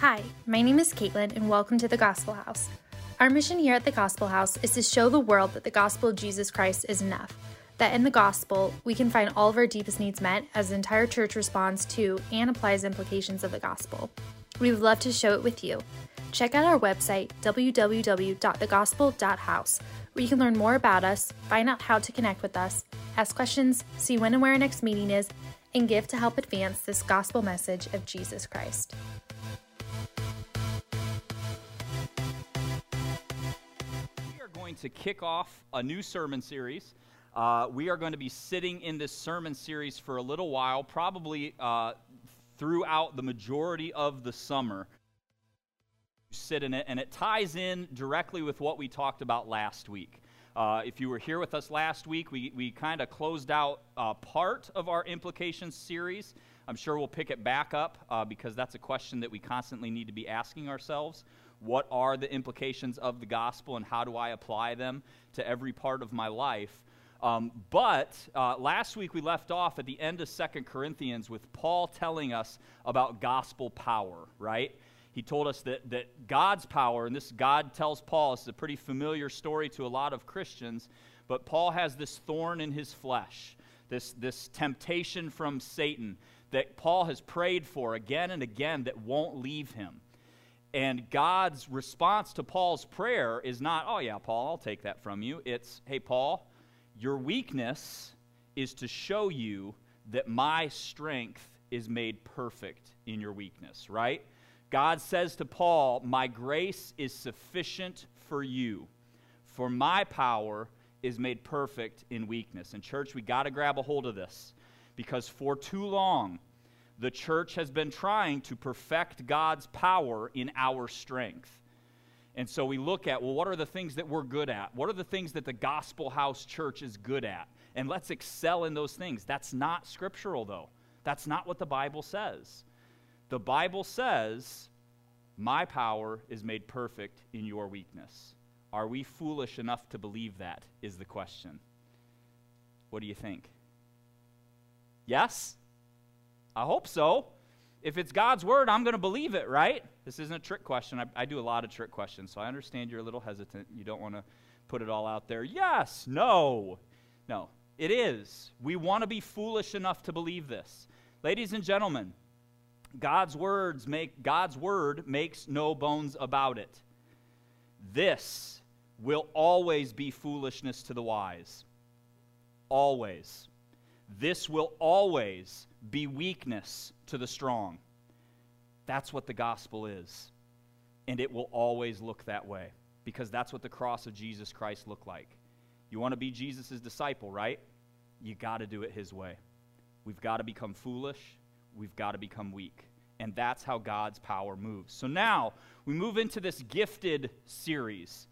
Hi, my name is Caitlin, and welcome to the Gospel House. Our mission here at the Gospel House is to show the world that the gospel of Jesus Christ is enough. That in the gospel, we can find all of our deepest needs met as the entire church responds to and applies implications of the gospel. We would love to show it with you. Check out our website, www.thegospel.house, where you can learn more about us, find out how to connect with us, ask questions, see when and where our next meeting is, and give to help advance this gospel message of Jesus Christ. To kick off a new sermon series. Uh, we are going to be sitting in this sermon series for a little while, probably uh, throughout the majority of the summer. Sit in it, and it ties in directly with what we talked about last week. Uh, if you were here with us last week, we, we kind of closed out uh, part of our implications series. I'm sure we'll pick it back up uh, because that's a question that we constantly need to be asking ourselves. What are the implications of the gospel, and how do I apply them to every part of my life? Um, but uh, last week we left off at the end of Second Corinthians with Paul telling us about gospel power, right? He told us that, that God's power, and this God tells Paul, this is a pretty familiar story to a lot of Christians, but Paul has this thorn in his flesh, this, this temptation from Satan that Paul has prayed for again and again that won't leave him. And God's response to Paul's prayer is not, oh, yeah, Paul, I'll take that from you. It's, hey, Paul, your weakness is to show you that my strength is made perfect in your weakness, right? God says to Paul, My grace is sufficient for you, for my power is made perfect in weakness. And, church, we got to grab a hold of this because for too long, the church has been trying to perfect God's power in our strength. And so we look at, well, what are the things that we're good at? What are the things that the Gospel House Church is good at? And let's excel in those things. That's not scriptural, though. That's not what the Bible says. The Bible says, My power is made perfect in your weakness. Are we foolish enough to believe that? Is the question. What do you think? Yes? I hope so. If it's God's word, I'm going to believe it, right? This isn't a trick question. I, I, do a lot of trick questions, so I understand you're a little hesitant. You don't want to put it all out there. Yes, no. No, it is. We want to be foolish enough to believe this. Ladies and gentlemen, God's words make God's word makes no bones about it. This will always be foolishness to the wise. Always. This will always be weakness to the strong. That's what the gospel is. And it will always look that way because that's what the cross of Jesus Christ looked like. You want to be Jesus' disciple, right? You got to do it his way. We've got to become foolish. We've got to become weak. And that's how God's power moves. So now we move into this gifted series.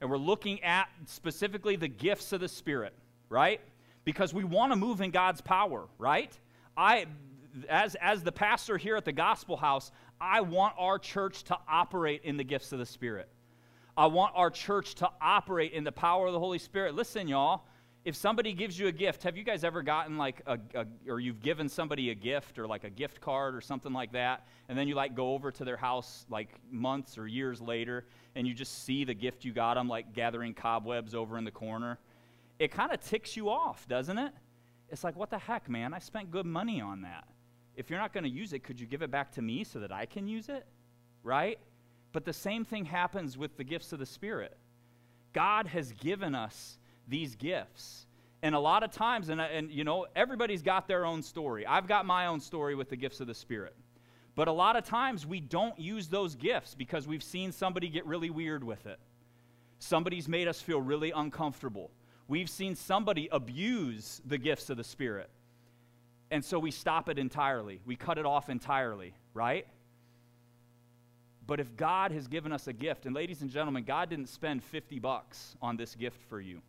And we're looking at specifically the gifts of the Spirit, right? Because we want to move in God's power, right? I as, as the pastor here at the Gospel House, I want our church to operate in the gifts of the Spirit. I want our church to operate in the power of the Holy Spirit. Listen, y'all, if somebody gives you a gift, have you guys ever gotten like a, a, or you've given somebody a gift or like a gift card or something like that, and then you like go over to their house like months or years later, and you just see the gift you got them like gathering cobwebs over in the corner? It kind of ticks you off, doesn't it? It's like, what the heck, man? I spent good money on that if you're not going to use it, could you give it back to me so that I can use it? Right? But the same thing happens with the gifts of the Spirit. God has given us these gifts. And a lot of times, and, and you know, everybody's got their own story. I've got my own story with the gifts of the Spirit. But a lot of times we don't use those gifts because we've seen somebody get really weird with it. Somebody's made us feel really uncomfortable. We've seen somebody abuse the gifts of the Spirit. And so we stop it entirely. We cut it off entirely, right? But if God has given us a gift, and ladies and gentlemen, God didn't spend 50 bucks on this gift for you.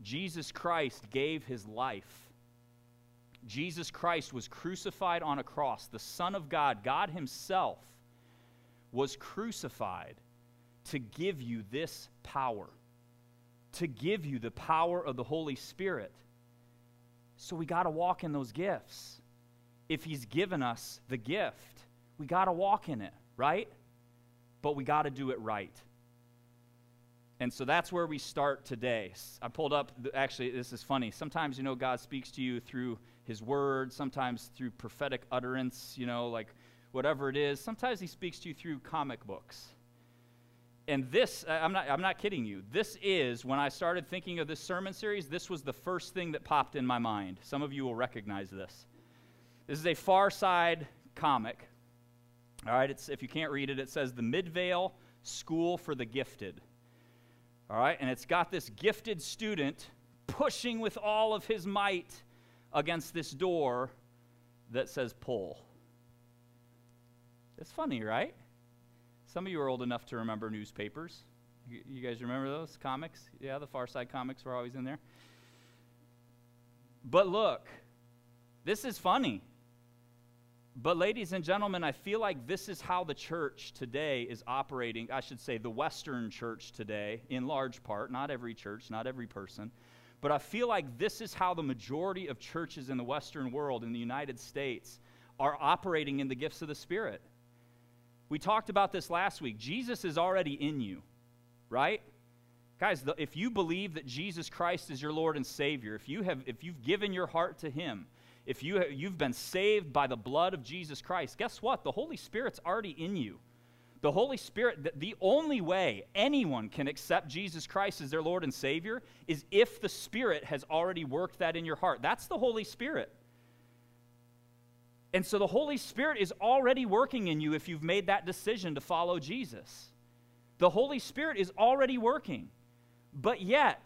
Jesus Christ gave his life. Jesus Christ was crucified on a cross. The Son of God, God Himself, was crucified to give you this power, to give you the power of the Holy Spirit. So we got to walk in those gifts. If He's given us the gift, We got to walk in it, right? But we got to do it right. And so that's where we start today. I pulled up, actually, this is funny. Sometimes, you know, God speaks to you through His Word, sometimes through prophetic utterance, you know, like whatever it is. Sometimes He speaks to you through comic books. And this, I'm not, I'm not kidding you. This is, when I started thinking of this sermon series, this was the first thing that popped in my mind. Some of you will recognize this. This is a Far Side comic. All right, it's, if you can't read it, it says The Midvale School for the Gifted. All right, and it's got this gifted student pushing with all of his might against this door that says pull. It's funny, right? Some of you are old enough to remember newspapers. You, guys remember those comics? Yeah, the Far Side comics were always in there. But look, this is funny. But, ladies and gentlemen, I feel like this is how the church today is operating. I should say, the Western church today, in large part, not every church, not every person. But I feel like this is how the majority of churches in the Western world, in the United States, are operating in the gifts of the Spirit. We talked about this last week. Jesus is already in you, right? Guys, the, if you believe that Jesus Christ is your Lord and Savior, if, you have, if you've given your heart to Him, if you, you've been saved by the blood of Jesus Christ, guess what? The Holy Spirit's already in you. The Holy Spirit, the only way anyone can accept Jesus Christ as their Lord and Savior is if the Spirit has already worked that in your heart. That's the Holy Spirit. And so the Holy Spirit is already working in you if you've made that decision to follow Jesus. The Holy Spirit is already working. But yet,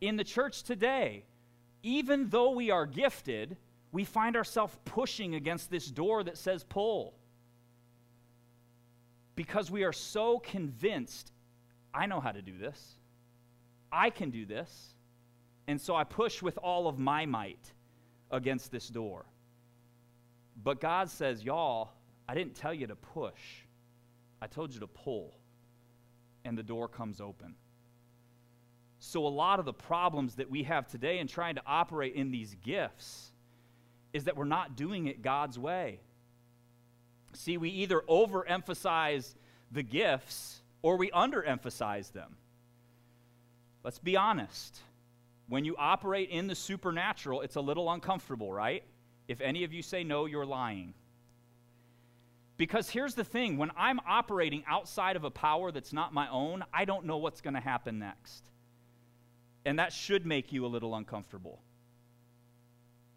in the church today, even though we are gifted, we find ourselves pushing against this door that says pull. Because we are so convinced, I know how to do this. I can do this. And so I push with all of my might against this door. But God says, y'all, I didn't tell you to push, I told you to pull. And the door comes open. So, a lot of the problems that we have today in trying to operate in these gifts is that we're not doing it God's way. See, we either overemphasize the gifts or we underemphasize them. Let's be honest. When you operate in the supernatural, it's a little uncomfortable, right? If any of you say no, you're lying. Because here's the thing when I'm operating outside of a power that's not my own, I don't know what's going to happen next. And that should make you a little uncomfortable.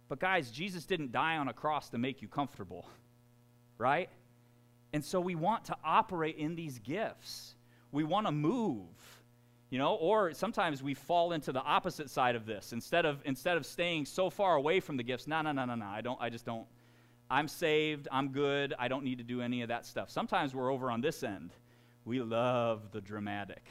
But, guys, Jesus didn't die on a cross to make you comfortable, right? And so we want to operate in these gifts. We want to move, you know, or sometimes we fall into the opposite side of this. Instead of, instead of staying so far away from the gifts, no, no, no, no, no, I, don't, I just don't. I'm saved, I'm good, I don't need to do any of that stuff. Sometimes we're over on this end. We love the dramatic,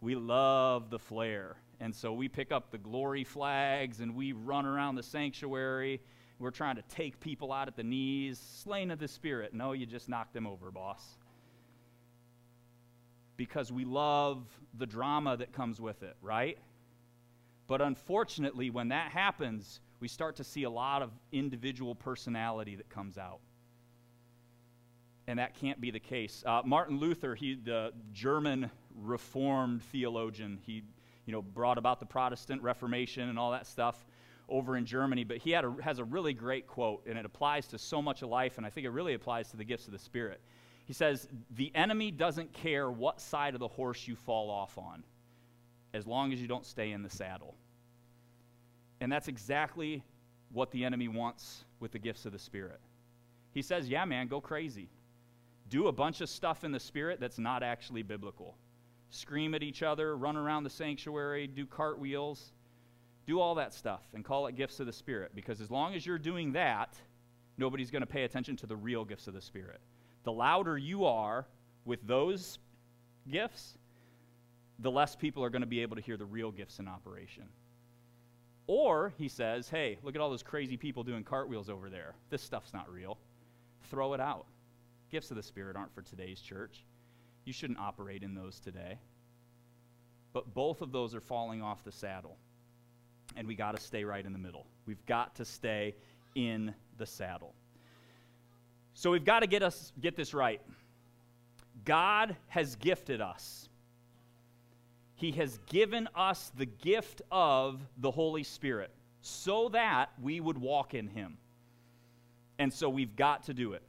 we love the flair. And so we pick up the glory flags and we run around the sanctuary. We're trying to take people out at the knees, slain of the Spirit. No, you just knocked them over, boss. Because we love the drama that comes with it, right? But unfortunately, when that happens, we start to see a lot of individual personality that comes out. And that can't be the case. Uh, Martin Luther, he, the German Reformed theologian, he you know, brought about the Protestant Reformation and all that stuff over in Germany. But he a, has a really great quote, and it applies to so much of life, and I think it really applies to the gifts of the Spirit. He says, The enemy doesn't care what side of the horse you fall off on, as long as you don't stay in the saddle. And that's exactly what the enemy wants with the gifts of the Spirit. He says, Yeah, man, go crazy. Do a bunch of stuff in the Spirit that's not actually biblical scream at each other, run around the sanctuary, do cartwheels, do all that stuff and call it gifts of the Spirit. Because as long as you're doing that, nobody's going to pay attention to the real gifts of the Spirit. The louder you are with those gifts, the less people are going to be able to hear the real gifts in operation. Or he says, hey, look at all those crazy people doing cartwheels over there. This stuff's not real. Throw it out. Gifts of the Spirit aren't for today's church. You shouldn't operate in those today. But both of those are falling off the saddle. And we got to stay right in the middle. We've got to stay in the saddle. So we've got to get us get this right. God has gifted us. He has given us the gift of the Holy Spirit so that we would walk in him. And so we've got to do it.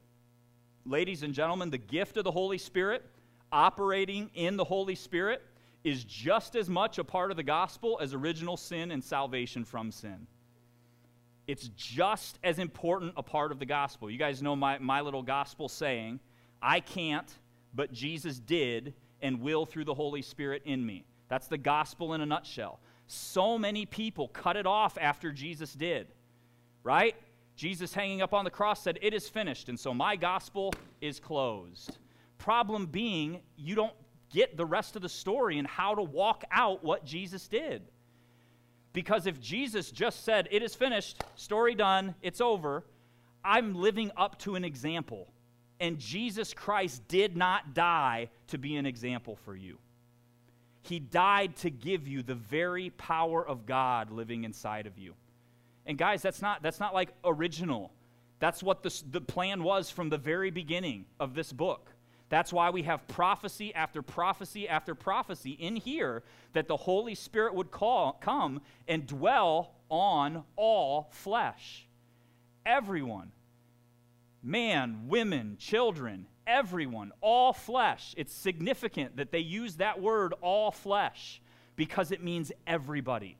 Ladies and gentlemen, the gift of the Holy Spirit, operating in the Holy Spirit, is just as much a part of the gospel as original sin and salvation from sin. It's just as important a part of the gospel. You guys know my, my little gospel saying, I can't, but Jesus did and will through the Holy Spirit in me. That's the gospel in a nutshell. So many people cut it off after Jesus did, right? Jesus hanging up on the cross said, It is finished, and so my gospel is closed. Problem being, you don't get the rest of the story and how to walk out what Jesus did. Because if Jesus just said, It is finished, story done, it's over, I'm living up to an example. And Jesus Christ did not die to be an example for you. He died to give you the very power of God living inside of you. And guys, that's not, that's not like original. That's what the, the plan was from the very beginning of this book. That's why we have prophecy after prophecy after prophecy in here that the Holy Spirit would call, come and dwell on all flesh. Everyone man, women, children, everyone, all flesh. It's significant that they use that word, all flesh, because it means everybody.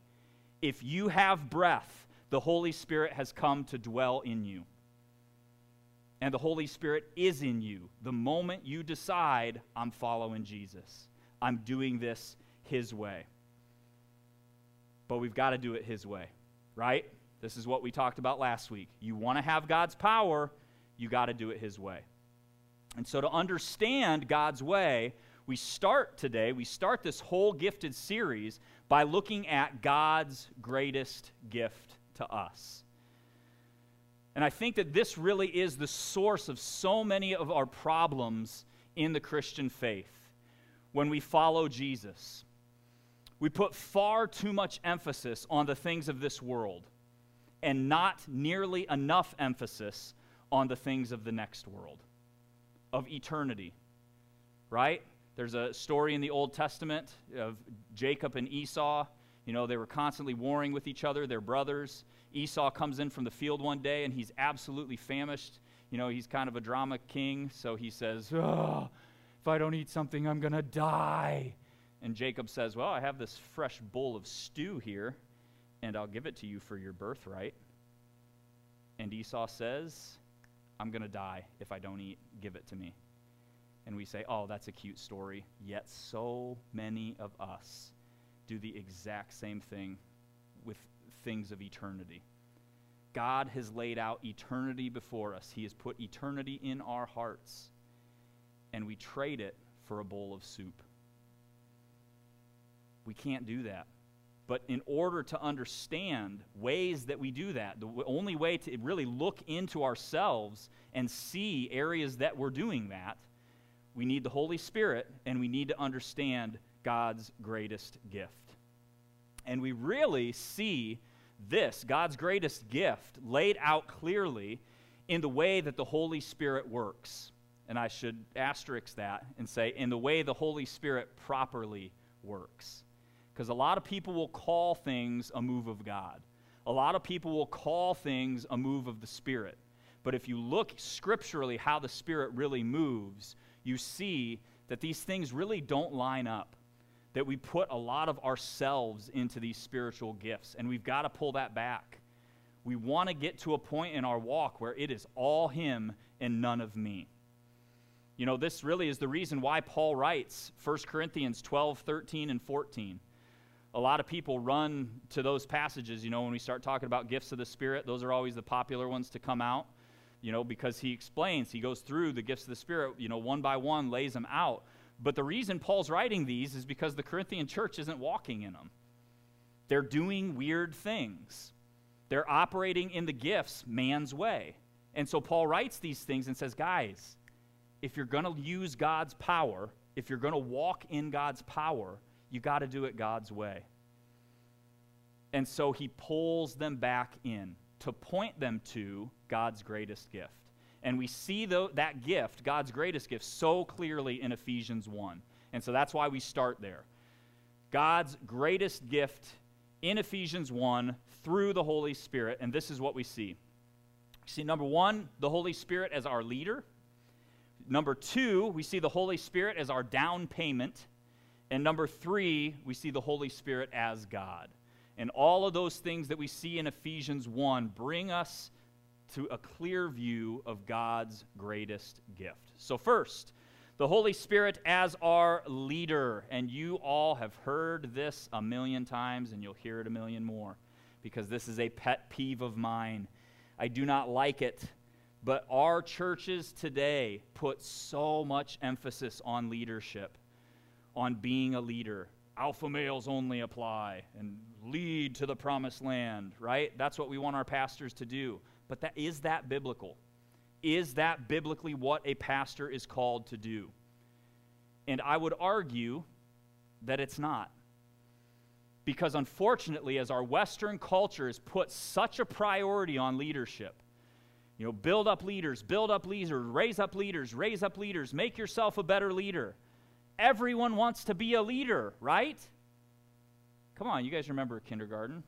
If you have breath, the Holy Spirit has come to dwell in you and the Holy Spirit is in you the moment you decide, I'm following Jesus. I'm doing this His way. But we've got to do it His way, right? This is what we talked about last week. You want to have God's power, you got to do it His way. And so, to understand God's way, we start today, we start this whole gifted series by looking at God's greatest gift to us. And I think that this really is the source of so many of our problems in the Christian faith when we follow Jesus. We put far too much emphasis on the things of this world and not nearly enough emphasis on the things of the next world, of eternity. Right? There's a story in the Old Testament of Jacob and Esau. You know, they were constantly warring with each other, they're brothers. Esau comes in from the field one day and he's absolutely famished. You know, he's kind of a drama king, so he says, oh, If I don't eat something, I'm going to die. And Jacob says, Well, I have this fresh bowl of stew here, and I'll give it to you for your birthright. And Esau says, I'm going to die if I don't eat. Give it to me. And we say, Oh, that's a cute story. Yet so many of us do the exact same thing with things of eternity. God has laid out eternity before us. He has put eternity in our hearts, and we trade it for a bowl of soup. We can't do that. But in order to understand ways that we do that, the only way to really look into ourselves and see areas that we're doing that, we need the Holy Spirit and we need to understand God's greatest gift. And we really see this, God's greatest gift, laid out clearly in the way that the Holy Spirit works. And I should asterisk that and say, in the way the Holy Spirit properly works. Because a lot of people will call things a move of God, a lot of people will call things a move of the Spirit. But if you look scripturally how the Spirit really moves, you see that these things really don't line up that we put a lot of ourselves into these spiritual gifts, and we've got to pull that back. We want to get to a point in our walk where it is all Him and none of me. You know, this really is the reason why Paul writes 1 Corinthians 12, 13, and 14. A lot of people run to those passages, you know, when we start talking about gifts of the Spirit, those are always the popular ones to come out, you know, because he explains, he goes through the gifts of the Spirit, you know, one by one, lays them out. But the reason Paul's writing these is because the Corinthian church isn't walking in them. They're doing weird things. They're operating in the gifts man's way. And so Paul writes these things and says, guys, if you're going to use God's power, if you're going to walk in God's power, you got to do it God's way. And so he pulls them back in to point them to God's greatest gift. And we see the, that gift, God's greatest gift, so clearly in Ephesians 1. And so that's why we start there. God's greatest gift in Ephesians 1 through the Holy Spirit. And this is what we see. See, number one, the Holy Spirit as our leader. Number two, we see the Holy Spirit as our down payment. And number three, we see the Holy Spirit as God. And all of those things that we see in Ephesians 1 bring us to a clear view of God's greatest gift. So, first, the Holy Spirit as our leader. And you all have heard this a million times, and you'll hear it a million more because this is a pet peeve of mine. I do not like it. But our churches today put so much emphasis on leadership, on being a leader. Alpha males only apply and lead to the promised land, right? That's what we want our pastors to do. But that is that biblical? Is that biblically what a pastor is called to do? And I would argue that it's not. Because unfortunately, as our Western culture has put such a priority on leadership, you know, build up leaders, build up leaders, raise up leaders, raise up leaders, make yourself a better leader. Everyone wants to be a leader, right? Come on, you guys remember kindergarten?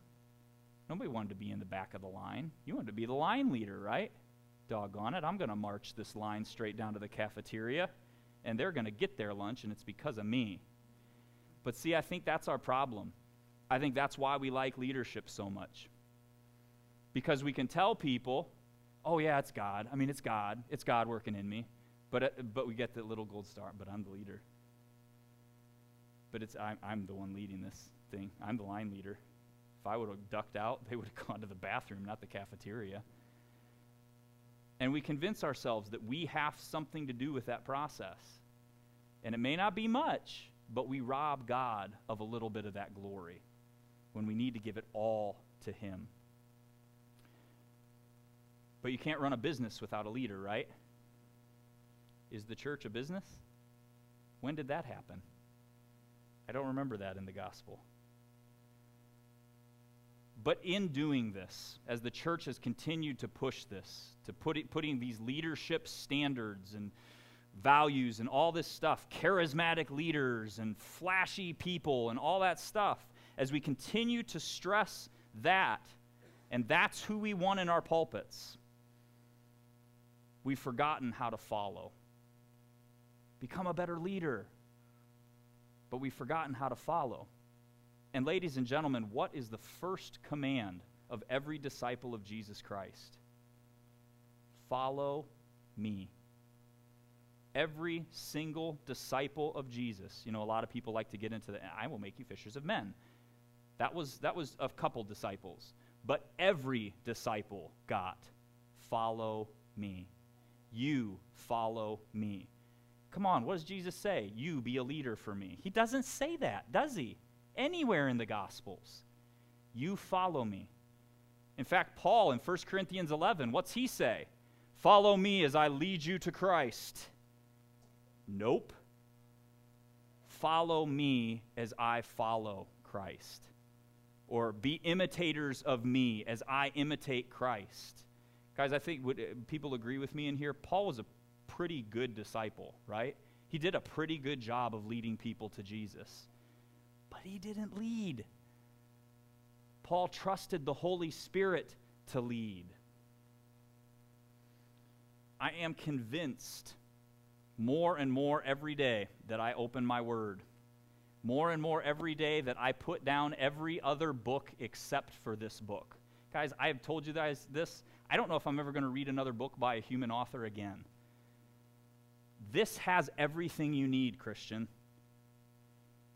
Nobody wanted to be in the back of the line. You wanted to be the line leader, right? Doggone it, I'm going to march this line straight down to the cafeteria, and they're going to get their lunch, and it's because of me. But see, I think that's our problem. I think that's why we like leadership so much. Because we can tell people, oh, yeah, it's God. I mean, it's God. It's God working in me. But, uh, but we get the little gold star, but I'm the leader. But it's, I'm, I'm the one leading this thing. I'm the line leader. If I would have ducked out, they would have gone to the bathroom, not the cafeteria. And we convince ourselves that we have something to do with that process. And it may not be much, but we rob God of a little bit of that glory when we need to give it all to Him. But you can't run a business without a leader, right? Is the church a business? When did that happen? I don't remember that in the gospel. But in doing this, as the church has continued to push this, to put it, putting these leadership standards and values and all this stuff, charismatic leaders and flashy people and all that stuff, as we continue to stress that, and that's who we want in our pulpits, we've forgotten how to follow. Become a better leader. But we've forgotten how to follow. And, ladies and gentlemen, what is the first command of every disciple of Jesus Christ? Follow me. Every single disciple of Jesus. You know, a lot of people like to get into the I will make you fishers of men. That was that was a couple disciples. But every disciple got follow me. You follow me. Come on, what does Jesus say? You be a leader for me. He doesn't say that, does he? Anywhere in the Gospels. You follow me. In fact, Paul in 1 Corinthians 11, what's he say? Follow me as I lead you to Christ. Nope. Follow me as I follow Christ. Or be imitators of me as I imitate Christ. Guys, I think would uh, people agree with me in here? Paul was a pretty good disciple, right? He did a pretty good job of leading people to Jesus. He didn't lead. Paul trusted the Holy Spirit to lead. I am convinced more and more every day that I open my word. More and more every day that I put down every other book except for this book. Guys, I have told you guys this I don't know if I'm ever going to read another book by a human author again. This has everything you need, Christian.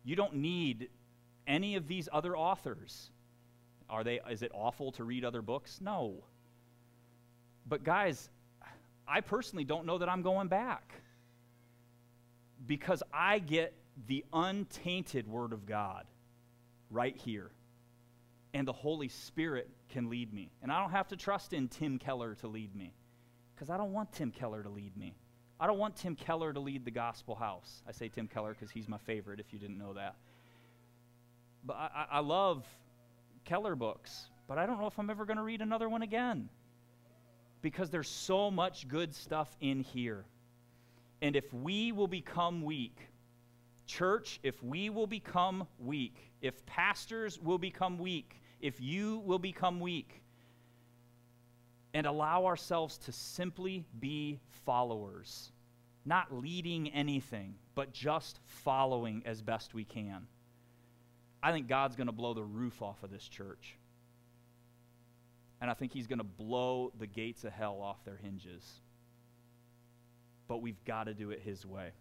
You don't need any of these other authors. Are they is it awful to read other books? No. But guys, I personally don't know that I'm going back. Because I get the untainted word of God right here and the Holy Spirit can lead me. And I don't have to trust in Tim Keller to lead me because I don't want Tim Keller to lead me. I don't want Tim Keller to lead the gospel house. I say Tim Keller because he's my favorite, if you didn't know that. But I, I love Keller books, but I don't know if I'm ever going to read another one again. Because there's so much good stuff in here. And if we will become weak, church, if we will become weak, if pastors will become weak, if you will become weak, and allow ourselves to simply be followers, not leading anything, but just following as best we can, I think God's going to blow the roof off of this church. And I think He's going to blow the gates of hell off their hinges. But we've got to do it His way.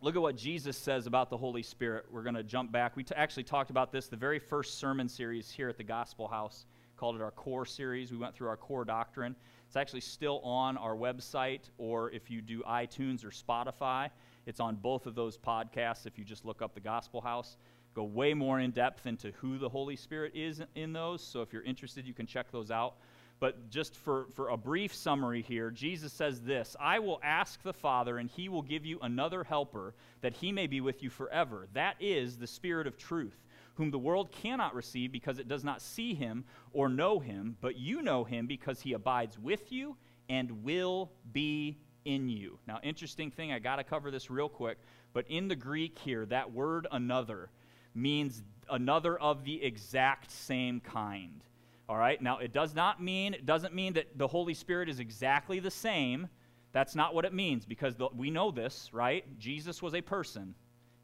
Look at what Jesus says about the Holy Spirit. We're going to jump back. We t- actually talked about this the very first sermon series here at the Gospel House, called it our core series. We went through our core doctrine. It's actually still on our website, or if you do iTunes or Spotify, it's on both of those podcasts if you just look up the Gospel House. Go way more in depth into who the Holy Spirit is in those. So if you're interested, you can check those out. But just for, for a brief summary here, Jesus says this I will ask the Father, and he will give you another helper, that he may be with you forever. That is the Spirit of truth, whom the world cannot receive because it does not see him or know him, but you know him because he abides with you and will be in you. Now, interesting thing, I got to cover this real quick, but in the Greek here, that word another means another of the exact same kind. All right? Now, it does not mean, it doesn't mean that the Holy Spirit is exactly the same. That's not what it means because the, we know this, right? Jesus was a person.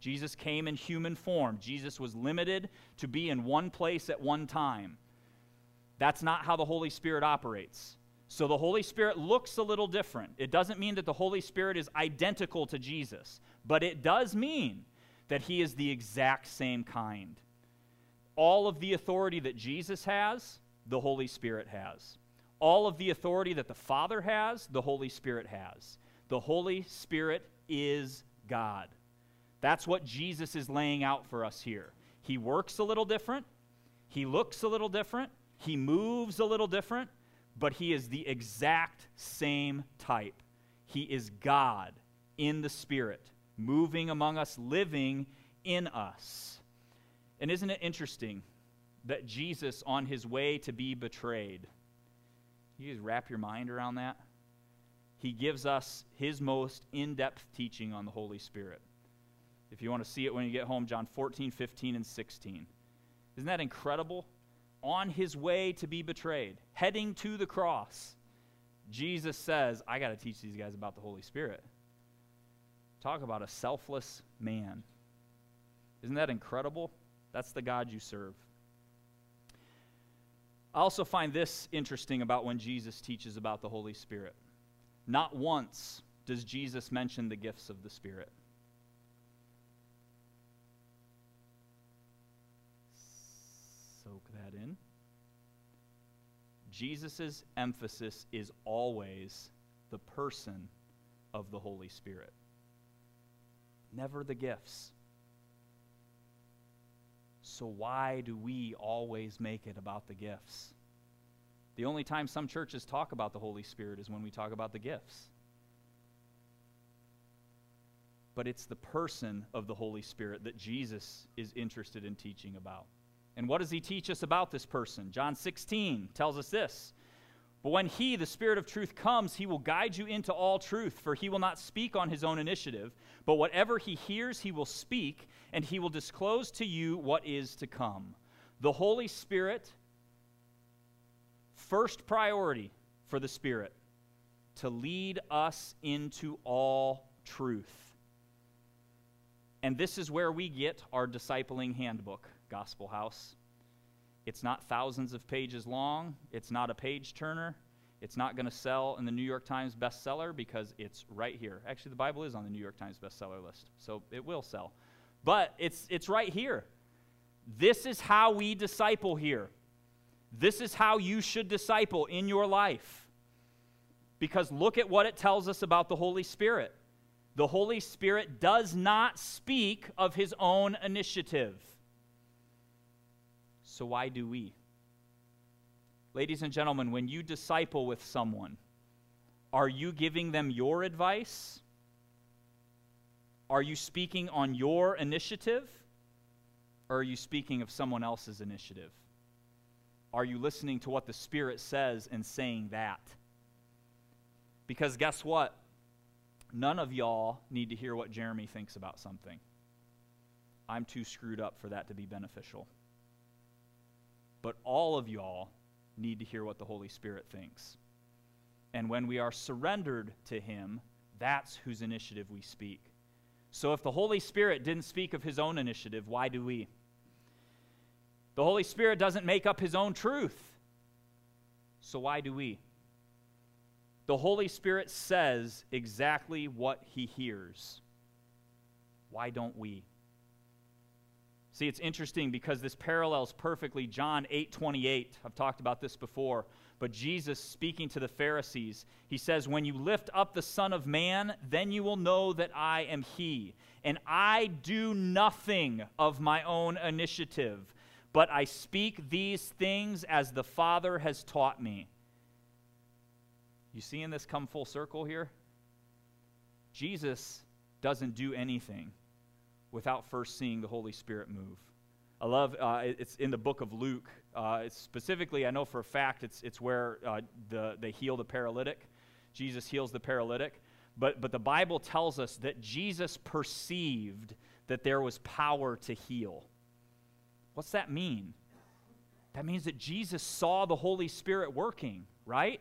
Jesus came in human form. Jesus was limited to be in one place at one time. That's not how the Holy Spirit operates. So the Holy Spirit looks a little different. It doesn't mean that the Holy Spirit is identical to Jesus, but it does mean that he is the exact same kind. All of the authority that Jesus has, the Holy Spirit has. All of the authority that the Father has, the Holy Spirit has. The Holy Spirit is God. That's what Jesus is laying out for us here. He works a little different, he looks a little different, he moves a little different, but he is the exact same type. He is God in the Spirit, moving among us, living in us. And isn't it interesting that Jesus, on his way to be betrayed, you just wrap your mind around that? He gives us his most in depth teaching on the Holy Spirit. If you want to see it when you get home, John 14, 15, and 16. Isn't that incredible? On his way to be betrayed, heading to the cross, Jesus says, I got to teach these guys about the Holy Spirit. Talk about a selfless man. Isn't that incredible? That's the God you serve. I also find this interesting about when Jesus teaches about the Holy Spirit. Not once does Jesus mention the gifts of the Spirit. Soak that in. Jesus' emphasis is always the person of the Holy Spirit, never the gifts. So, why do we always make it about the gifts? The only time some churches talk about the Holy Spirit is when we talk about the gifts. But it's the person of the Holy Spirit that Jesus is interested in teaching about. And what does he teach us about this person? John 16 tells us this but when he, the Spirit of truth, comes, he will guide you into all truth, for he will not speak on his own initiative, but whatever he hears, he will speak, and he will disclose to you what is to come. The Holy Spirit, first priority for the Spirit, to lead us into all truth. And this is where we get our discipling handbook, Gospel House. It's not thousands of pages long. It's not a page turner. It's not going to sell in the New York Times bestseller because it's right here. Actually, the Bible is on the New York Times bestseller list, so it will sell. But it's, it's right here. This is how we disciple here. This is how you should disciple in your life. Because look at what it tells us about the Holy Spirit. The Holy Spirit does not speak of his own initiative. So why do we? Ladies and gentlemen, when you disciple with someone, are you giving them your advice? Are you speaking on your initiative? Or are you speaking of someone else's initiative? Are you listening to what the Spirit says and saying that? Because guess what? None of y'all need to hear what Jeremy thinks about something. I'm too screwed up for that to be beneficial. But all of y'all need to hear what the Holy Spirit thinks. And when we are surrendered to Him, that's whose initiative we speak. So if the Holy Spirit didn't speak of His own initiative, why do we? The Holy Spirit doesn't make up His own truth. So why do we? The Holy Spirit says exactly what He hears. Why don't we? See, it's interesting because this parallels perfectly John 8 28. I've talked about this before. But Jesus, speaking to the Pharisees, he says, When you lift up the Son of Man, then you will know that I am He. And I do nothing of my own initiative, but I speak these things as the Father has taught me. You seeing this come full circle here? Jesus doesn't do anything without first seeing the Holy Spirit move. I love uh, it's in the book of Luke. Uh, specifically, I know for a fact, it's it's where uh, the they heal the paralytic. Jesus heals the paralytic, but but the Bible tells us that Jesus perceived that there was power to heal. What's that mean? That means that Jesus saw the Holy Spirit working, right?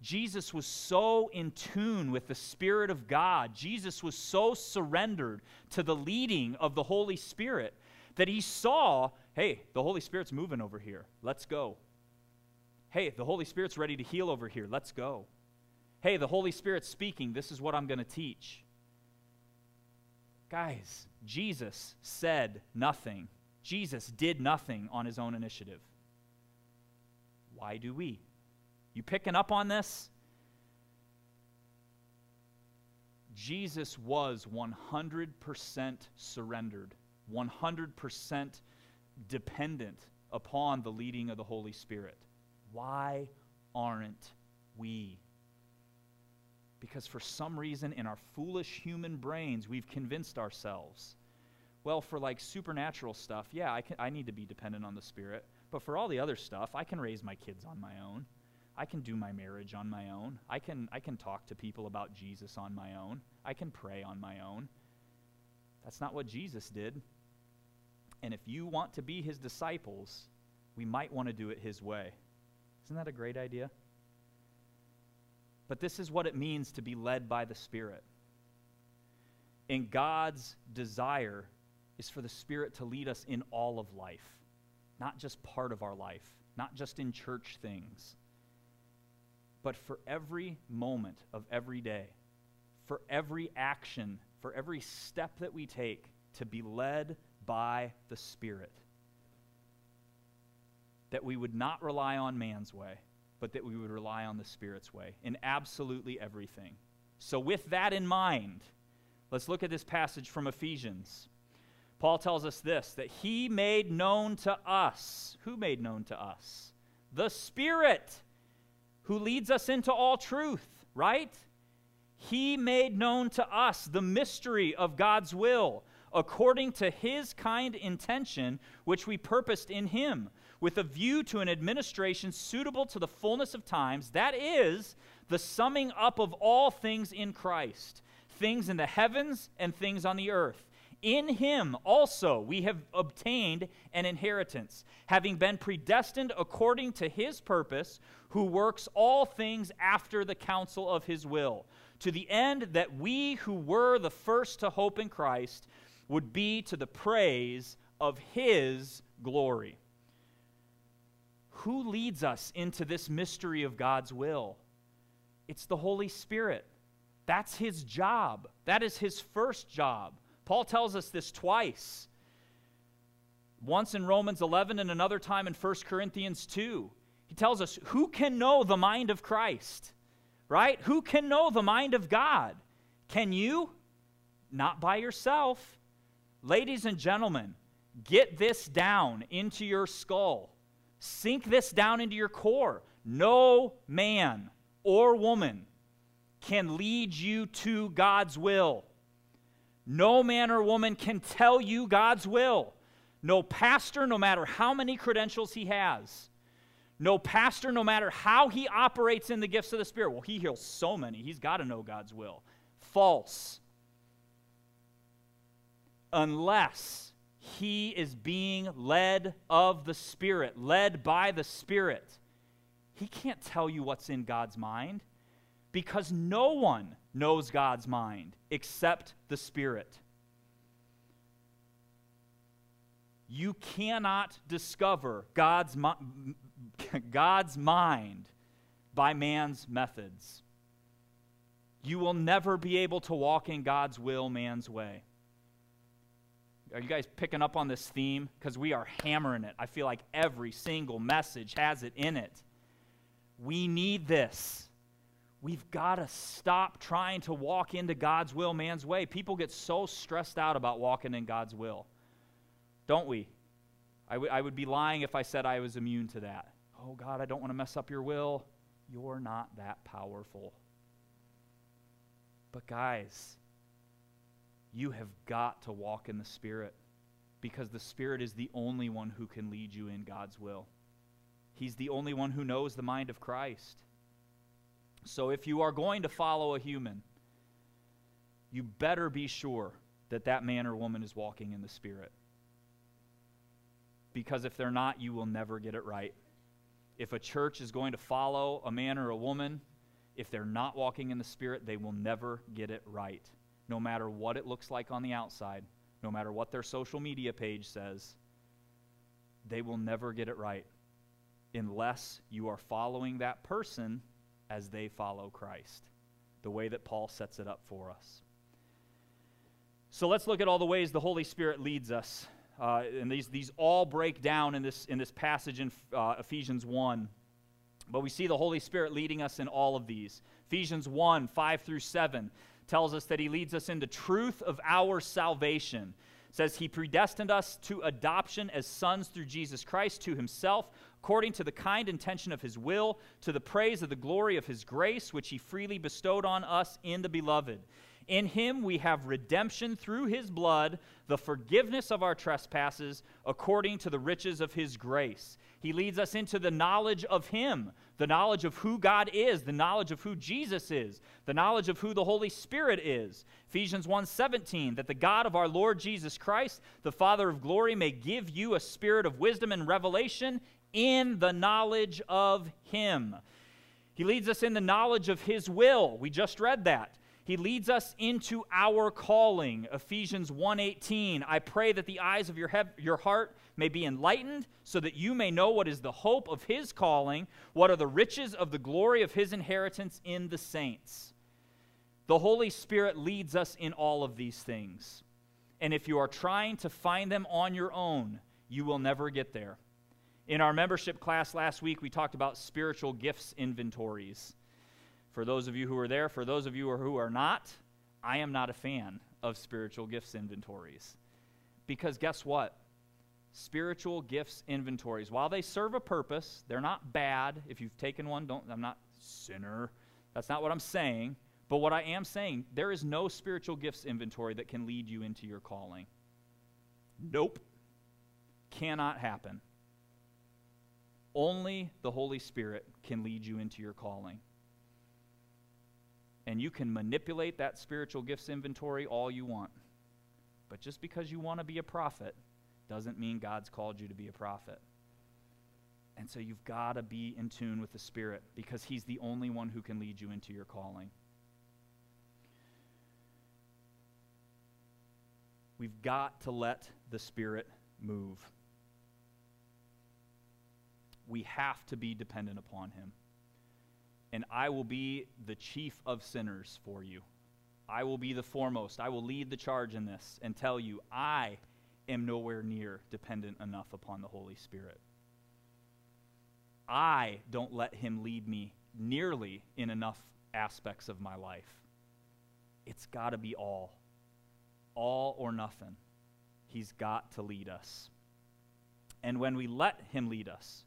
Jesus was so in tune with the Spirit of God. Jesus was so surrendered to the leading of the Holy Spirit that he saw hey, the Holy Spirit's moving over here. Let's go. Hey, the Holy Spirit's ready to heal over here. Let's go. Hey, the Holy Spirit's speaking. This is what I'm going to teach. Guys, Jesus said nothing. Jesus did nothing on his own initiative. Why do we? You picking up on this? Jesus was 100% surrendered, 100% dependent upon the leading of the Holy Spirit. Why aren't we? Because for some reason in our foolish human brains, we've convinced ourselves, well, for like supernatural stuff, yeah, I, can, I need to be dependent on the Spirit. But for all the other stuff, I can raise my kids on my own. I can do my marriage on my own. I can, I can talk to people about Jesus on my own. I can pray on my own. That's not what Jesus did. And if you want to be his disciples, we might want to do it his way. Isn't that a great idea? But this is what it means to be led by the Spirit. And God's desire is for the Spirit to lead us in all of life, not just part of our life, not just in church things, but for every moment of every day, for every action, for every step that we take to be led by the Spirit. That we would not rely on man's way, but that we would rely on the Spirit's way in absolutely everything. So, with that in mind, let's look at this passage from Ephesians. Paul tells us this that he made known to us. Who made known to us? The Spirit, who leads us into all truth, right? He made known to us the mystery of God's will according to his kind intention, which we purposed in him, with a view to an administration suitable to the fullness of times, that is, the summing up of all things in Christ, things in the heavens and things on the earth. In him also we have obtained an inheritance, having been predestined according to his purpose, who works all things after the counsel of his will, to the end that we who were the first to hope in Christ would be to the praise of His glory. Who leads us into this mystery of God's will? It's the Holy Spirit. That's His job. That is His first job. Paul tells us this twice once in Romans 11 and another time in 1 Corinthians 2. He tells us, Who can know the mind of Christ? Right? Who can know the mind of God? Can you? Not by yourself. Ladies and gentlemen, get this down into your skull. Sink this down into your core. No man or woman can lead you to God's will. No man or woman can tell you God's will. No pastor, no matter how many credentials he has. No pastor, no matter how he operates in the gifts of the Spirit, well, he heals so many, he's got to know God's will. False. Unless he is being led of the Spirit, led by the Spirit. He can't tell you what's in God's mind because no one knows God's mind except the Spirit. You cannot discover God's, God's mind by man's methods. You will never be able to walk in God's will man's way. Are you guys picking up on this theme? Because we are hammering it. I feel like every single message has it in it. We need this. We've got to stop trying to walk into God's will man's way. People get so stressed out about walking in God's will, don't we? I, w- I would be lying if I said I was immune to that. Oh, God, I don't want to mess up your will. You're not that powerful. But, guys, you have got to walk in the Spirit because the Spirit is the only one who can lead you in God's will. He's the only one who knows the mind of Christ. So if you are going to follow a human, you better be sure that that man or woman is walking in the Spirit. Because if they're not, you will never get it right. If a church is going to follow a man or a woman, if they're not walking in the Spirit, they will never get it right. No matter what it looks like on the outside, no matter what their social media page says, they will never get it right unless you are following that person as they follow Christ, the way that Paul sets it up for us. So let's look at all the ways the Holy Spirit leads us. Uh, and these, these all break down in this, in this passage in uh, Ephesians 1. But we see the Holy Spirit leading us in all of these. Ephesians 1 5 through 7 tells us that He leads us into truth of our salvation. Says, He predestined us to adoption as sons through Jesus Christ to Himself according to the kind intention of his will, to the praise of the glory of his grace, which he freely bestowed on us in the beloved. In him we have redemption through his blood, the forgiveness of our trespasses, according to the riches of his grace. He leads us into the knowledge of him, the knowledge of who God is, the knowledge of who Jesus is, the knowledge of who the Holy Spirit is. Ephesians 1:17 that the God of our Lord Jesus Christ, the Father of glory may give you a spirit of wisdom and revelation in the knowledge of Him. He leads us in the knowledge of His will. We just read that. He leads us into our calling. Ephesians 1:18. I pray that the eyes of your, your heart may be enlightened so that you may know what is the hope of his calling, what are the riches of the glory of his inheritance in the saints. The Holy Spirit leads us in all of these things. And if you are trying to find them on your own, you will never get there. In our membership class last week, we talked about spiritual gifts inventories. For those of you who are there, for those of you who are not, I am not a fan of spiritual gifts inventories. Because guess what? Spiritual gifts inventories, while they serve a purpose, they're not bad. If you've taken one, don't I'm not sinner. That's not what I'm saying. But what I am saying, there is no spiritual gifts inventory that can lead you into your calling. Nope. Cannot happen. Only the Holy Spirit can lead you into your calling. And you can manipulate that spiritual gifts inventory all you want. But just because you want to be a prophet doesn't mean God's called you to be a prophet. And so you've got to be in tune with the Spirit because He's the only one who can lead you into your calling. We've got to let the Spirit move we have to be dependent upon him. And I will be the chief of sinners for you. I will be the foremost. I will lead the charge in this and tell you, I am nowhere near dependent enough upon the Holy Spirit. I don't let him lead me nearly in enough aspects of my life. It's got to be all. All or nothing. He's got to lead us. And when we let him lead us,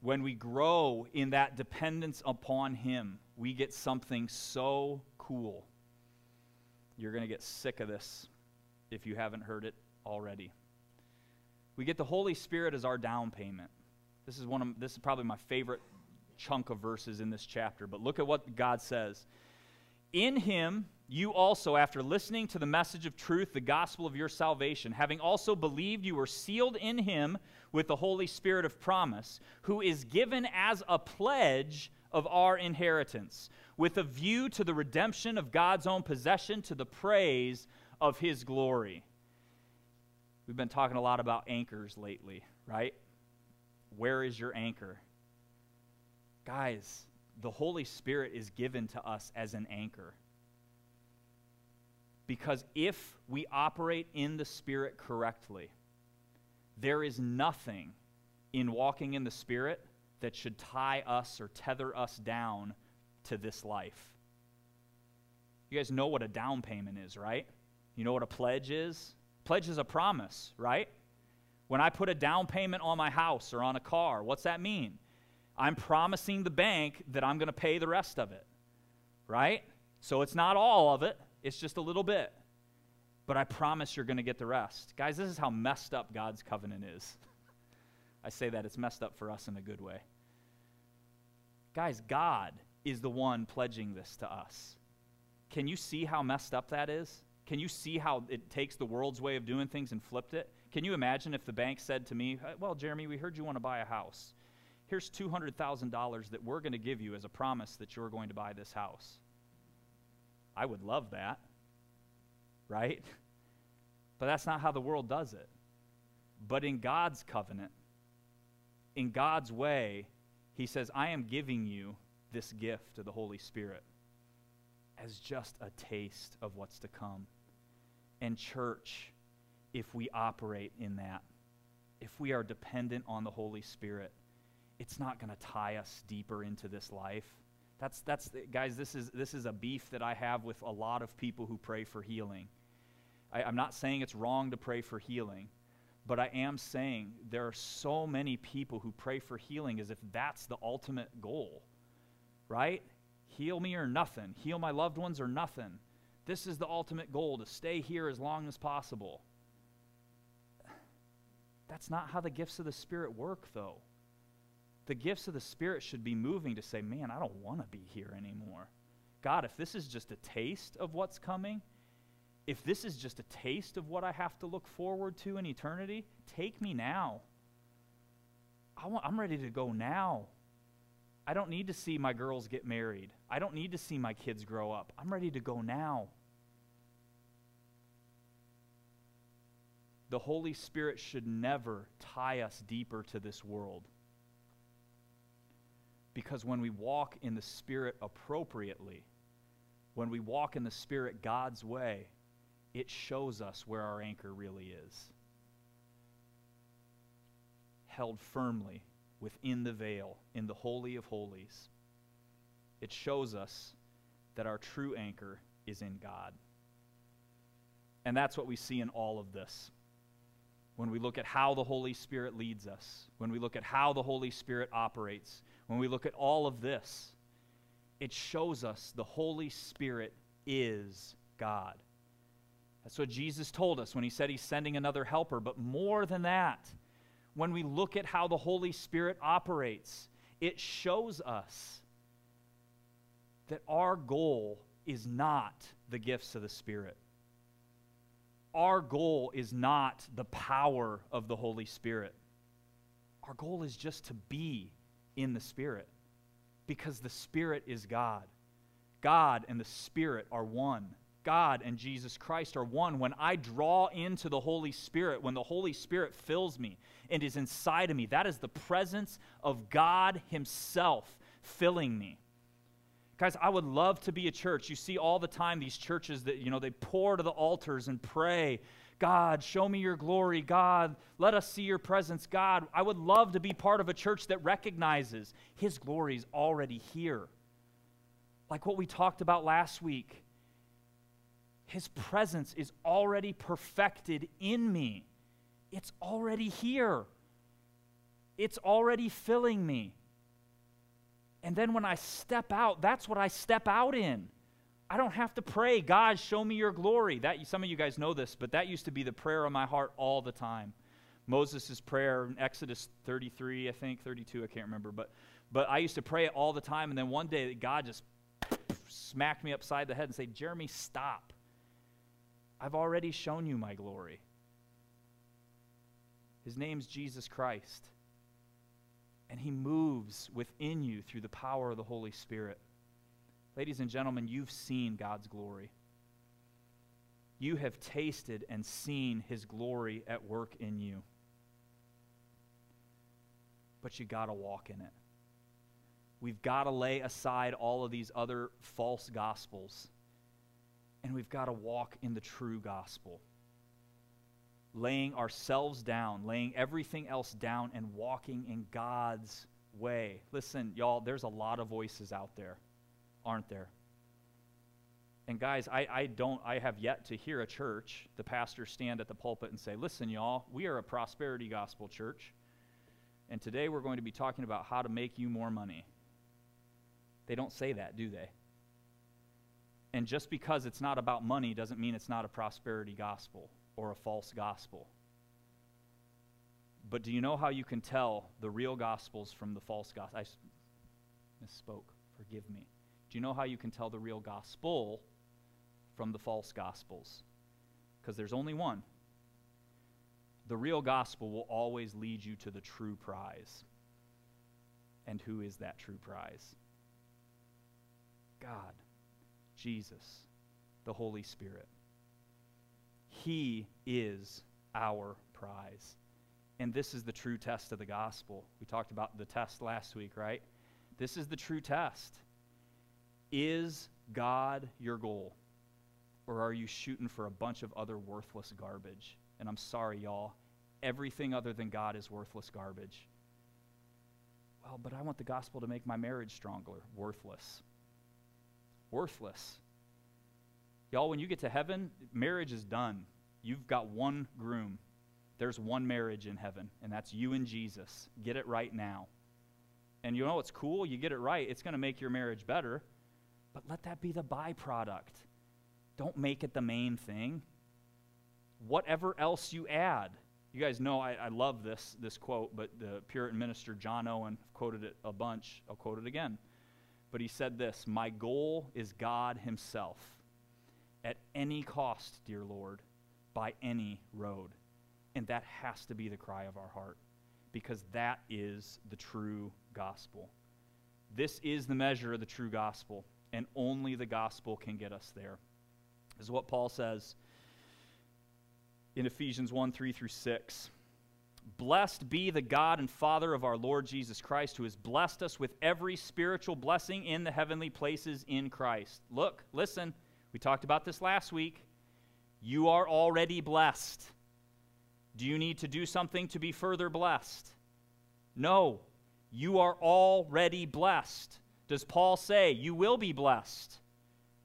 when we grow in that dependence upon Him, we get something so cool. You're going to get sick of this if you haven't heard it already. We get the Holy Spirit as our down payment. This is one of this is probably my favorite chunk of verses in this chapter, but look at what God says. In him you also, after listening to the message of truth, the gospel of your salvation, having also believed you were sealed in him with the Holy Spirit of promise, who is given as a pledge of our inheritance, with a view to the redemption of God's own possession to the praise of his glory. We've been talking a lot about anchors lately, right? Where is your anchor? Guys, the Holy Spirit is given to us as an anchor. Because if we operate in the Spirit correctly, there is nothing in walking in the Spirit that should tie us or tether us down to this life. You guys know what a down payment is, right? You know what a pledge is? Pledge is a promise, right? When I put a down payment on my house or on a car, what's that mean? I'm promising the bank that I'm going to pay the rest of it, right? So it's not all of it, it's just a little bit. But I promise you're going to get the rest. Guys, this is how messed up God's covenant is. I say that it's messed up for us in a good way. Guys, God is the one pledging this to us. Can you see how messed up that is? Can you see how it takes the world's way of doing things and flipped it? Can you imagine if the bank said to me, uh, Well, Jeremy, we heard you want to buy a house here's $200,000 that we're going to give you as a promise that you're going to buy this house. I would love that, right? But that's not how the world does it. But in God's covenant, in God's way, He says, I am giving you this gift of the Holy Spirit as just a taste of what's to come. And, church, if we operate in that, if we are dependent on the Holy Spirit, it's not going to tie us deeper into this life. That's, that's, guys, this is, this is a beef that I have with a lot of people who pray for healing. I, I'm not saying it's wrong to pray for healing, but I am saying there are so many people who pray for healing as if that's the ultimate goal, right? Heal me or nothing. Heal my loved ones or nothing. This is the ultimate goal to stay here as long as possible. That's not how the gifts of the Spirit work, though the gifts of the Spirit should be moving to say, man, I don't want to be here anymore. God, if this is just a taste of what's coming, if this is just a taste of what I have to look forward to in eternity, take me now. I I'm ready to go now. I don't need to see my girls get married. I don't need to see my kids grow up. I'm ready to go now. The Holy Spirit should never tie us deeper to this world. Because when we walk in the Spirit appropriately, when we walk in the Spirit God's way, it shows us where our anchor really is. Held firmly within the veil, in the Holy of Holies. It shows us that our true anchor is in God. And that's what we see in all of this. When we look at how the Holy Spirit leads us, when we look at how the Holy Spirit operates, when we look at all of this, it shows us the Holy Spirit is God. That's what Jesus told us when he said he's sending another helper. But more than that, when we look at how the Holy Spirit operates, it shows us that our goal is not the gifts of the Spirit. Our goal is not the power of the Holy Spirit. Our goal is just to be in the Spirit because the Spirit is God. God and the Spirit are one. God and Jesus Christ are one. When I draw into the Holy Spirit, when the Holy Spirit fills me and is inside of me, that is the presence of God Himself filling me. Guys, I would love to be a church. You see all the time these churches that, you know, they pour to the altars and pray God, show me your glory. God, let us see your presence. God, I would love to be part of a church that recognizes his glory is already here. Like what we talked about last week. His presence is already perfected in me. It's already here. It's already filling me. And then when I step out, that's what I step out in. I don't have to pray, God, show me your glory. That some of you guys know this, but that used to be the prayer of my heart all the time. Moses' prayer in Exodus 33, I think, 32, I can't remember. But, but I used to pray it all the time. And then one day, God just smacked me upside the head and said, Jeremy, stop. I've already shown you my glory. His name's Jesus Christ. And he moves within you through the power of the Holy Spirit. Ladies and gentlemen, you've seen God's glory. You have tasted and seen his glory at work in you. But you got to walk in it. We've got to lay aside all of these other false gospels. And we've got to walk in the true gospel. Laying ourselves down, laying everything else down, and walking in God's way. Listen, y'all, there's a lot of voices out there, aren't there? And guys, I, I don't I have yet to hear a church, the pastor stand at the pulpit and say, Listen, y'all, we are a prosperity gospel church. And today we're going to be talking about how to make you more money. They don't say that, do they? And just because it's not about money doesn't mean it's not a prosperity gospel or a false gospel. But do you know how you can tell the real gospels from the false gospel? I misspoke. Forgive me. Do you know how you can tell the real gospel from the false gospels? Because there's only one. The real gospel will always lead you to the true prize. And who is that true prize? God. Jesus, the Holy Spirit. He is our prize. And this is the true test of the gospel. We talked about the test last week, right? This is the true test. Is God your goal? Or are you shooting for a bunch of other worthless garbage? And I'm sorry, y'all. Everything other than God is worthless garbage. Well, but I want the gospel to make my marriage stronger. Worthless worthless. Y'all, when you get to heaven, marriage is done. You've got one groom. There's one marriage in heaven, and that's you and Jesus. Get it right now. And you know what's cool? You get it right, it's going to make your marriage better, but let that be the byproduct. Don't make it the main thing. Whatever else you add. You guys know I, I love this, this quote, but the Puritan minister John Owen quoted it a bunch. I'll quote it again. But he said this My goal is God Himself. At any cost, dear Lord, by any road. And that has to be the cry of our heart because that is the true gospel. This is the measure of the true gospel, and only the gospel can get us there. This is what Paul says in Ephesians 1 3 through 6. Blessed be the God and Father of our Lord Jesus Christ, who has blessed us with every spiritual blessing in the heavenly places in Christ. Look, listen, we talked about this last week. You are already blessed. Do you need to do something to be further blessed? No, you are already blessed. Does Paul say you will be blessed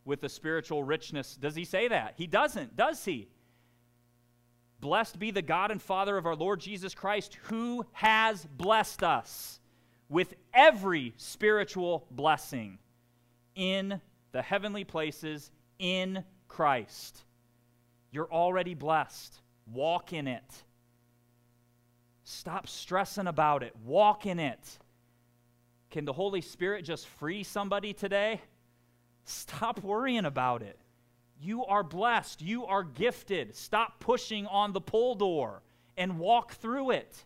with the spiritual richness? Does he say that? He doesn't, does he? Blessed be the God and Father of our Lord Jesus Christ, who has blessed us with every spiritual blessing in the heavenly places in Christ. You're already blessed. Walk in it. Stop stressing about it. Walk in it. Can the Holy Spirit just free somebody today? Stop worrying about it. You are blessed. You are gifted. Stop pushing on the pull door and walk through it.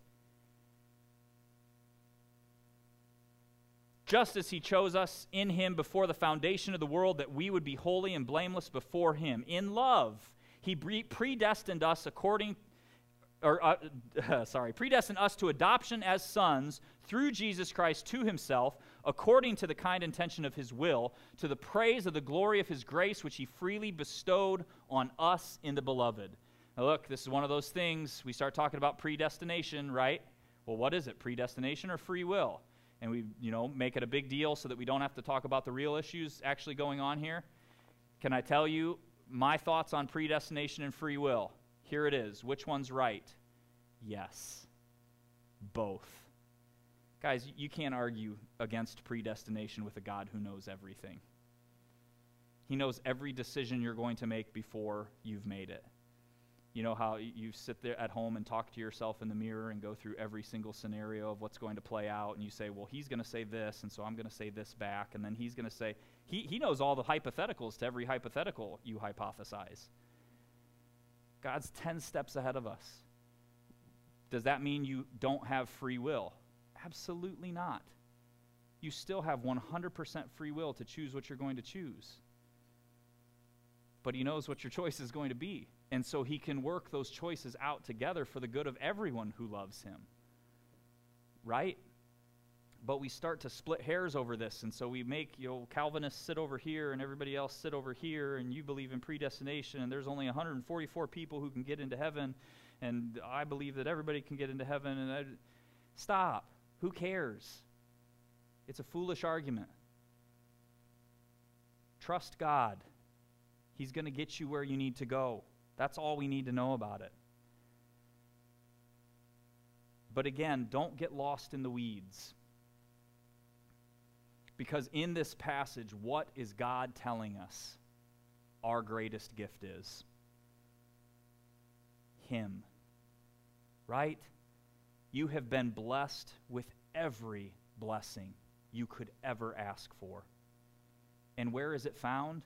Just as he chose us in him before the foundation of the world, that we would be holy and blameless before him. In love, he predestined us according or uh, sorry, predestined us to adoption as sons through Jesus Christ to himself, according to the kind intention of his will, to the praise of the glory of his grace, which he freely bestowed on us in the beloved. Now, look, this is one of those things we start talking about predestination, right? Well, what is it, predestination or free will? And we, you know, make it a big deal so that we don't have to talk about the real issues actually going on here. Can I tell you my thoughts on predestination and free will? Here it is. Which one's right? Yes. Both. Guys, you can't argue against predestination with a God who knows everything. He knows every decision you're going to make before you've made it. You know how you sit there at home and talk to yourself in the mirror and go through every single scenario of what's going to play out, and you say, Well, he's going to say this, and so I'm going to say this back, and then he's going to say, he, he knows all the hypotheticals to every hypothetical you hypothesize. God's 10 steps ahead of us. Does that mean you don't have free will? Absolutely not. You still have 100% free will to choose what you're going to choose. But He knows what your choice is going to be. And so He can work those choices out together for the good of everyone who loves Him. Right? But we start to split hairs over this, and so we make you know Calvinists sit over here and everybody else sit over here, and you believe in predestination, and there's only 144 people who can get into heaven, and I believe that everybody can get into heaven. And I, stop. Who cares? It's a foolish argument. Trust God. He's going to get you where you need to go. That's all we need to know about it. But again, don't get lost in the weeds. Because in this passage, what is God telling us our greatest gift is? Him. Right? You have been blessed with every blessing you could ever ask for. And where is it found?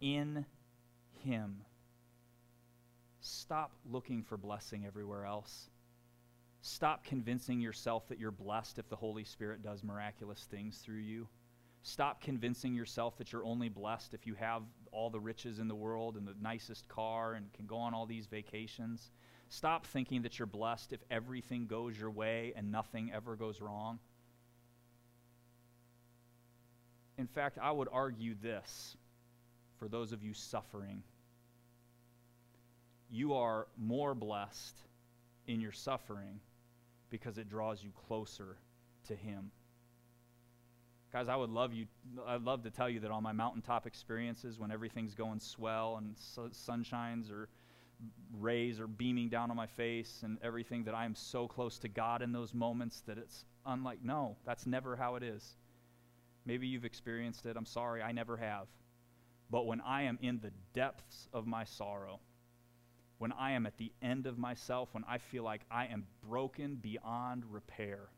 In Him. Stop looking for blessing everywhere else. Stop convincing yourself that you're blessed if the Holy Spirit does miraculous things through you. Stop convincing yourself that you're only blessed if you have all the riches in the world and the nicest car and can go on all these vacations. Stop thinking that you're blessed if everything goes your way and nothing ever goes wrong. In fact, I would argue this for those of you suffering. You are more blessed in your suffering because it draws you closer to Him. Guys, I would love you. I'd love to tell you that on my mountaintop experiences, when everything's going swell and su- sunshines or rays are beaming down on my face and everything, that I am so close to God in those moments that it's unlike. No, that's never how it is. Maybe you've experienced it. I'm sorry, I never have. But when I am in the depths of my sorrow, when I am at the end of myself, when I feel like I am broken beyond repair,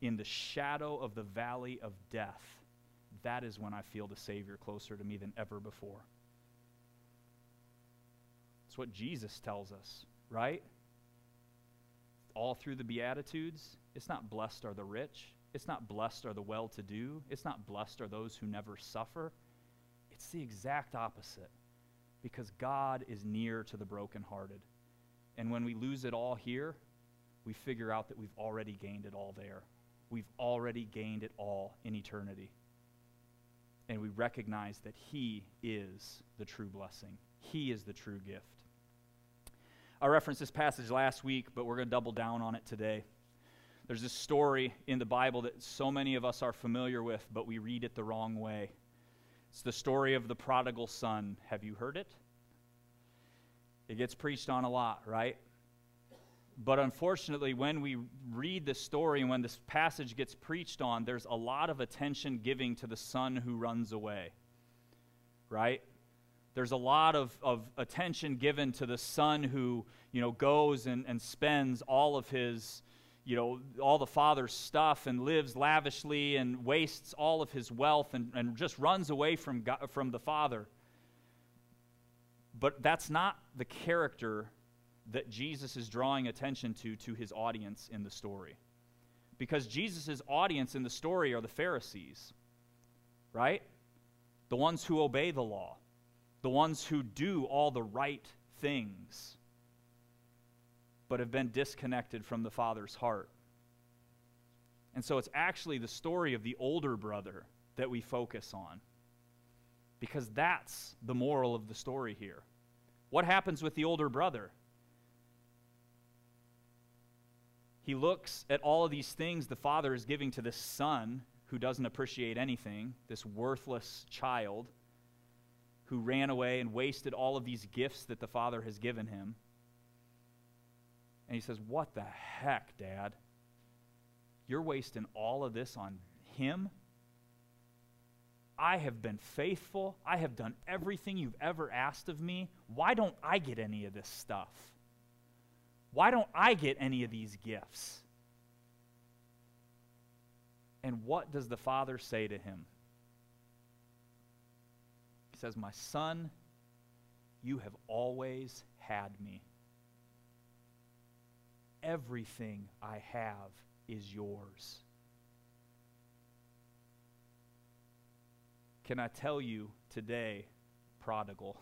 in the shadow of the valley of death, that is when I feel the Savior closer to me than ever before. It's what Jesus tells us, right? All through the Beatitudes, it's not blessed are the rich, it's not blessed are the well to do, it's not blessed are those who never suffer. It's the exact opposite because God is near to the brokenhearted. And when we lose it all here, we figure out that we've already gained it all there. We've already gained it all in eternity. And we recognize that He is the true blessing, He is the true gift. I referenced this passage last week, but we're going to double down on it today. There's this story in the Bible that so many of us are familiar with, but we read it the wrong way. It's the story of the prodigal son. Have you heard it? It gets preached on a lot, right? But unfortunately, when we read this story and when this passage gets preached on, there's a lot of attention giving to the son who runs away, right? There's a lot of, of attention given to the son who, you know, goes and, and spends all of his, you know, all the father's stuff and lives lavishly and wastes all of his wealth and, and just runs away from, God, from the father. But that's not the character that Jesus is drawing attention to to his audience in the story. Because Jesus' audience in the story are the Pharisees, right? The ones who obey the law, the ones who do all the right things but have been disconnected from the Father's heart. And so it's actually the story of the older brother that we focus on. Because that's the moral of the story here. What happens with the older brother? He looks at all of these things the father is giving to this son who doesn't appreciate anything, this worthless child who ran away and wasted all of these gifts that the father has given him. And he says, What the heck, Dad? You're wasting all of this on him? I have been faithful. I have done everything you've ever asked of me. Why don't I get any of this stuff? Why don't I get any of these gifts? And what does the father say to him? Says, My son, you have always had me. Everything I have is yours. Can I tell you today, prodigal,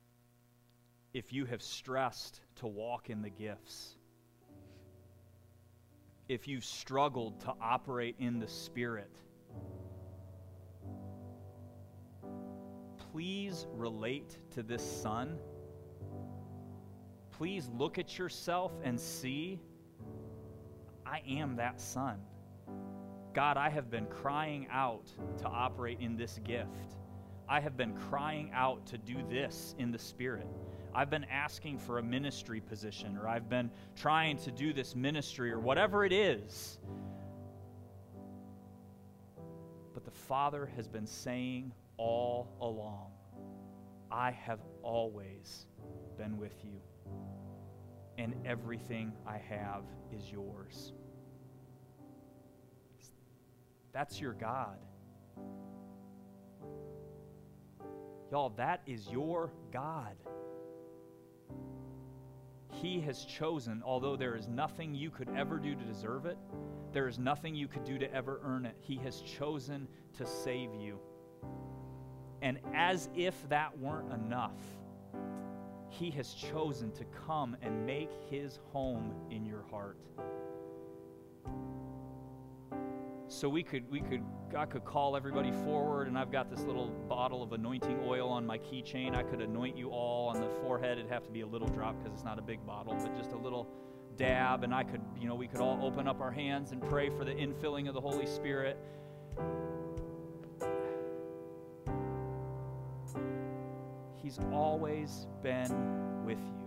if you have stressed to walk in the gifts, if you've struggled to operate in the Spirit, please relate to this son. Please look at yourself and see I am that son. God, I have been crying out to operate in this gift. I have been crying out to do this in the Spirit. I've been asking for a ministry position, or I've been trying to do this ministry, or whatever it is. But the Father has been saying all along, I have always been with you, and everything I have is yours. That's your God. Y'all, that is your God. He has chosen, although there is nothing you could ever do to deserve it, there is nothing you could do to ever earn it. He has chosen to save you. And as if that weren't enough, He has chosen to come and make His home in your heart so we could we could I could call everybody forward and I've got this little bottle of anointing oil on my keychain. I could anoint you all on the forehead. It'd have to be a little drop because it's not a big bottle, but just a little dab and I could, you know, we could all open up our hands and pray for the infilling of the Holy Spirit. He's always been with you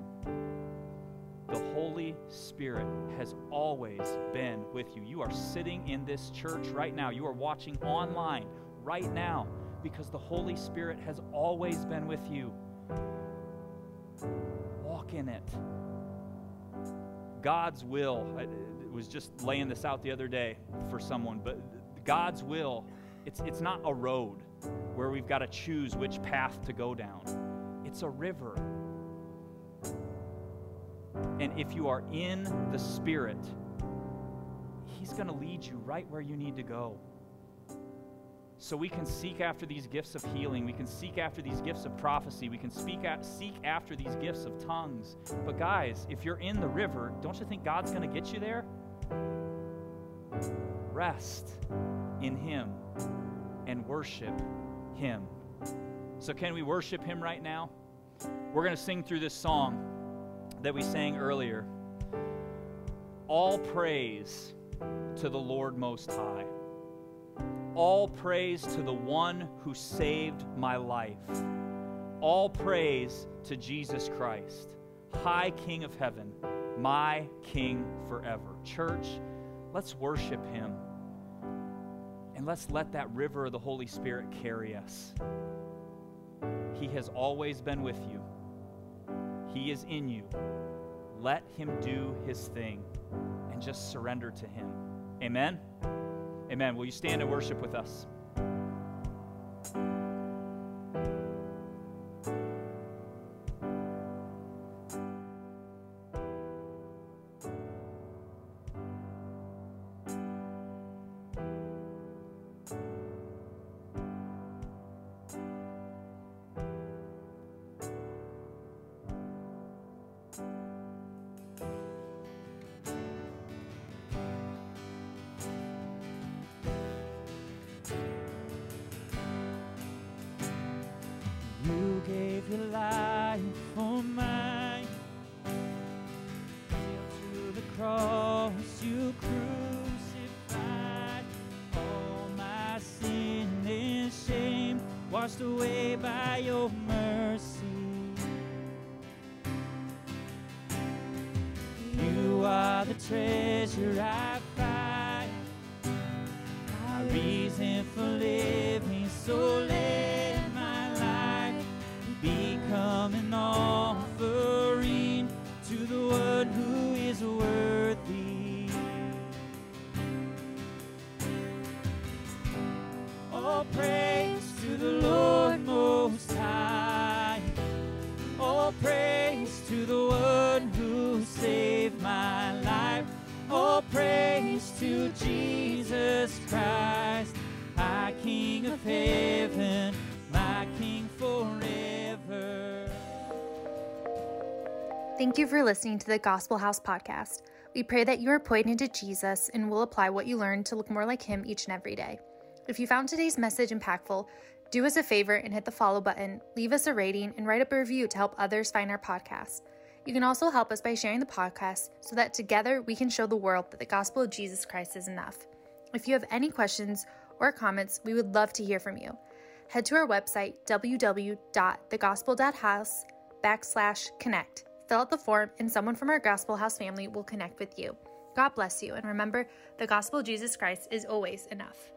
the Holy Spirit has always been with you. You are sitting in this church right now. You are watching online right now because the Holy Spirit has always been with you. Walk in it. God's will, I was just laying this out the other day for someone, but God's will, it's, it's not a road where we've got to choose which path to go down, it's a river and if you are in the Spirit, He's going to lead you right where you need to go. So we can seek after these gifts of healing. We can seek after these gifts of prophecy. We can speak at, seek after these gifts of tongues. But guys, if you're in the river, don't you think God's going to get you there? Rest in Him and worship Him. So, can we worship Him right now? We're going to sing through this song that we sang earlier. All praise to the Lord Most High. All praise to the one who saved my life. All praise to Jesus Christ, High King of heaven, my King forever. Church, let's worship him. And let's let that river of the Holy Spirit carry us. He has always been with you. He is in you. Let Him do His thing and just surrender to Him. Amen? Amen. Will you stand and worship with us? Treasure I you for listening to the Gospel House podcast. We pray that you are pointed to Jesus and will apply what you learned to look more like Him each and every day. If you found today's message impactful, do us a favor and hit the follow button, leave us a rating, and write up a review to help others find our podcast. You can also help us by sharing the podcast so that together we can show the world that the gospel of Jesus Christ is enough. If you have any questions or comments, we would love to hear from you. Head to our website, www.thegospel.house backslash connect Fill out the form, and someone from our Gospel House family will connect with you. God bless you, and remember, the gospel of Jesus Christ is always enough.